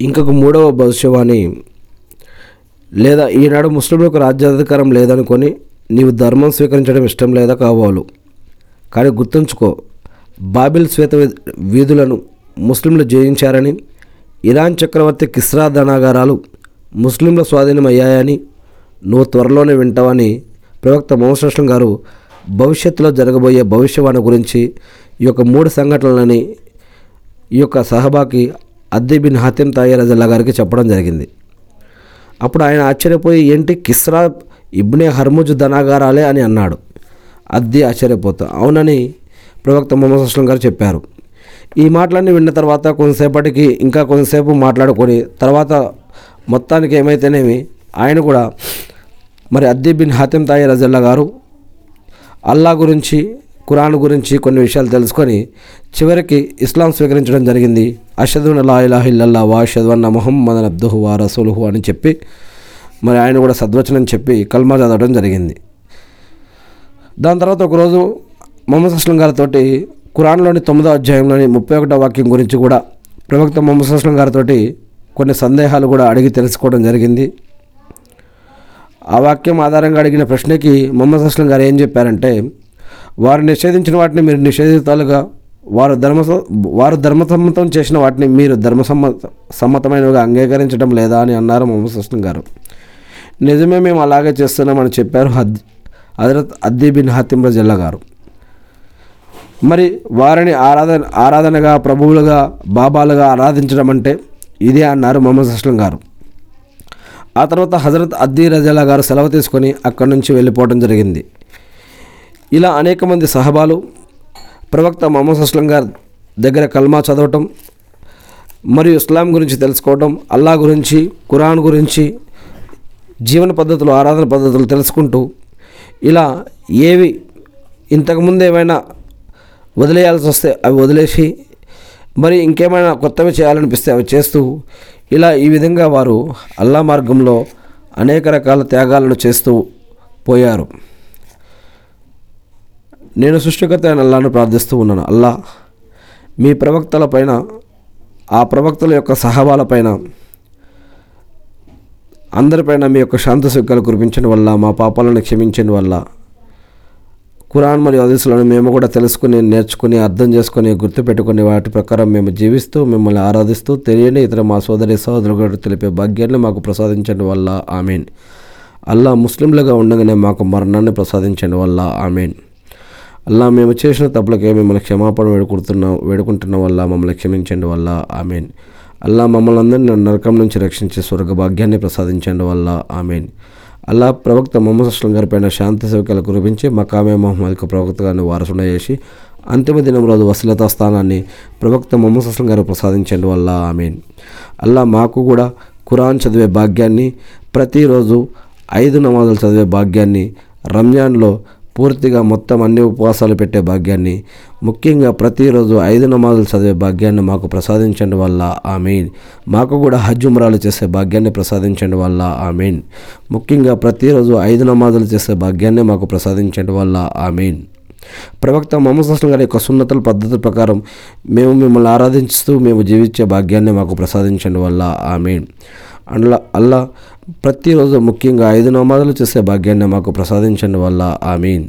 ఇంకొక మూడవ భవిష్యవాణి లేదా ఈనాడు ముస్లింలకు రాజ్యాధికారం లేదనుకొని నీవు ధర్మం స్వీకరించడం ఇష్టం లేదా కావాలు కానీ గుర్తుంచుకో బాబిల్ శ్వేత వీధులను ముస్లింలు జయించారని ఇరాన్ చక్రవర్తి కిస్రా ధనాగారాలు ముస్లింల స్వాధీనం అయ్యాయని నువ్వు త్వరలోనే వింటావని ప్రవక్త మోహన్ గారు భవిష్యత్తులో జరగబోయే భవిష్యవాణి గురించి ఈ యొక్క మూడు సంఘటనలని ఈ యొక్క సహబాకి అద్దె బిన్ హతీం తాయర్ రజల్లా గారికి చెప్పడం జరిగింది. అప్పుడు ఆయన ఆశ్చర్యపోయి ఏంటి కిస్రా ఇబ్నే హర్ముజ్ ధనాగారాలే అని అన్నాడు. అద్దీ ఆశ్చర్యపోతా అవునని ప్రవక్త మొహమ్మద్ అస్లం గారు చెప్పారు. ఈ మాటలన్నీ విన్న తర్వాత కొంతసేపటికి ఇంకా కొంతసేపు మాట్లాడుకొని తర్వాత మొత్తానికి ఏమైతేనేమి ఆయన కూడా మరి అద్దె బిన్ హాతిమ్ తాయి రజల్లా గారు అల్లా గురించి ఖురాన్ గురించి కొన్ని విషయాలు తెలుసుకొని చివరికి ఇస్లాం స్వీకరించడం జరిగింది. అషదున్ అలా ఇలాహిల్లా ఇల్లల్లా వా అన్న మొహమ్మద్ అబ్దుహు వా రసూలుహు అని చెప్పి మరి ఆయన కూడా సద్వచనం చెప్పి కల్మా చదవడం జరిగింది. దాని తర్వాత ఒకరోజు మొహమ్మద్ అస్లం గారితో ఖురాన్లోని తొమ్మిదో అధ్యాయంలోని ముప్పై ఒకటో వాక్యం గురించి కూడా ప్రవక్త మొహమ్మద్ అస్లం గారితో కొన్ని సందేహాలు కూడా అడిగి తెలుసుకోవడం జరిగింది. ఆ వాక్యం ఆధారంగా అడిగిన ప్రశ్నకి మొహమ్మద్ అస్లం గారు ఏం చెప్పారంటే వారు నిషేధించిన వాటిని మీరు నిషేధితాలుగా వారు ధర్మ వారు ధర్మసమ్మతం చేసిన వాటిని మీరు ధర్మసమ్మ సమ్మతమైనవిగా అంగీకరించడం లేదా అని అన్నారు మొహమ్మద్ అస్లం గారు. నిజమే మేము అలాగే చేస్తున్నామని చెప్పారు హద్ హజరత్ అద్దీ బిన్ హతిమ్ రజల్లా గారు. మరి వారిని ఆరాధన ఆరాధనగా ప్రభువులుగా బాబాలుగా ఆరాధించడం అంటే ఇదే అన్నారు మొహమ్మద్ అస్లం గారు. ఆ తర్వాత హజరత్ అద్దీ రజల్లా గారు సెలవు తీసుకొని అక్కడి నుంచి వెళ్ళిపోవడం జరిగింది. ఇలా అనేక మంది సహబాలు ప్రవక్త మొహమ్మద్ అస్లం గారి దగ్గర కల్మా చదవటం మరియు ఇస్లాం గురించి తెలుసుకోవటం అల్లా గురించి ఖురాన్ గురించి జీవన పద్ధతులు ఆరాధన పద్ధతులు తెలుసుకుంటూ ఇలా ఏవి ఇంతకుముందు ఏమైనా వదిలేయాల్సి వస్తే అవి వదిలేసి మరి ఇంకేమైనా కొత్తవి చేయాలనిపిస్తే అవి చేస్తూ ఇలా ఈ విధంగా వారు అల్లా మార్గంలో అనేక రకాల త్యాగాలను చేస్తూ పోయారు. నేను సృష్టికర్త అయిన అల్లాను ప్రార్థిస్తూ ఉన్నాను. అల్లా మీ ప్రవక్తల పైన ఆ ప్రవక్తల యొక్క సహవాలపైన అందరిపైన మీ యొక్క శాంతి సుఖాలు కురిపించడం వల్ల మా పాపాలను క్షమించడం వల్ల ఖురాన్ మరియు హదీసులను మేము కూడా తెలుసుకుని నేర్చుకుని అర్థం చేసుకుని గుర్తుపెట్టుకుని వాటి ప్రకారం మేము జీవిస్తూ మిమ్మల్ని ఆరాధిస్తూ తెలియని ఇతర మా సోదరి సహోదరులు తెలిపే భాగ్యాన్ని మాకు ప్రసాదించడం వల్ల ఆమెన్. అల్లా ముస్లింలుగా ఉండగానే మాకు మరణాన్ని ప్రసాదించడం వల్ల ఆమెన్. అల్లా మేము చేసిన తప్పులకే మిమ్మల్ని క్షమాపణ వేడుకుంటున్నాం వేడుకుంటున్న వల్ల మమ్మల్ని క్షమించండి వల్ల ఆమెన్. అల్లా మమ్మల్ని అందరినీ నరకం నుంచి రక్షించే స్వర్గ భాగ్యాన్ని ప్రసాదించండి వల్ల ఆమెన్. అల్లా ప్రవక్త మొహమ్మద్ అస్లం గారి పైన శాంతి సౌఖ్యాలు కురిపించి మకామే మహమ్మద్కు ప్రవక్త గారిని వారసున చేసి అంతిమ దినం రోజు వసలతా స్థానాన్ని ప్రవక్త మొహమ్మద్ అస్లం గారు ప్రసాదించండి వల్ల ఆమెన్. అల్లా మాకు కూడా ఖురాన్ చదివే భాగ్యాన్ని ప్రతిరోజు ఐదు నమాజులు చదివే భాగ్యాన్ని రంజాన్లో పూర్తిగా మొత్తం అన్ని ఉపవాసాలు పెట్టే భాగ్యాన్ని ముఖ్యంగా ప్రతిరోజు ఐదు నమాజులు చదివే భాగ్యాన్ని మాకు ప్రసాదించండి వల్ల ఆమెన్. మాకు కూడా హజ్ ఉమరాలు చేసే భాగ్యాన్ని ప్రసాదించండి వల్ల ఆమెన్. ముఖ్యంగా ప్రతిరోజు ఐదు నమాజులు చేసే భాగ్యాన్ని మాకు ప్రసాదించండి వల్ల ఆమెన్. ప్రవక్త మొహమ్మద్ అస్లం గారి యొక్క సున్నతుల పద్ధతుల ప్రకారం మేము మిమ్మల్ని ఆరాధించుతూ మేము జీవించే భాగ్యాన్ని మాకు ప్రసాదించండి వల్ల ఆమెన్. అల్లా అల్లా ప్రతిరోజు ముఖ్యంగా ఐదు నమాజులు చేసే భాగ్యాన్ని మాకు ప్రసాదించండి వల్ల ఆమీన్.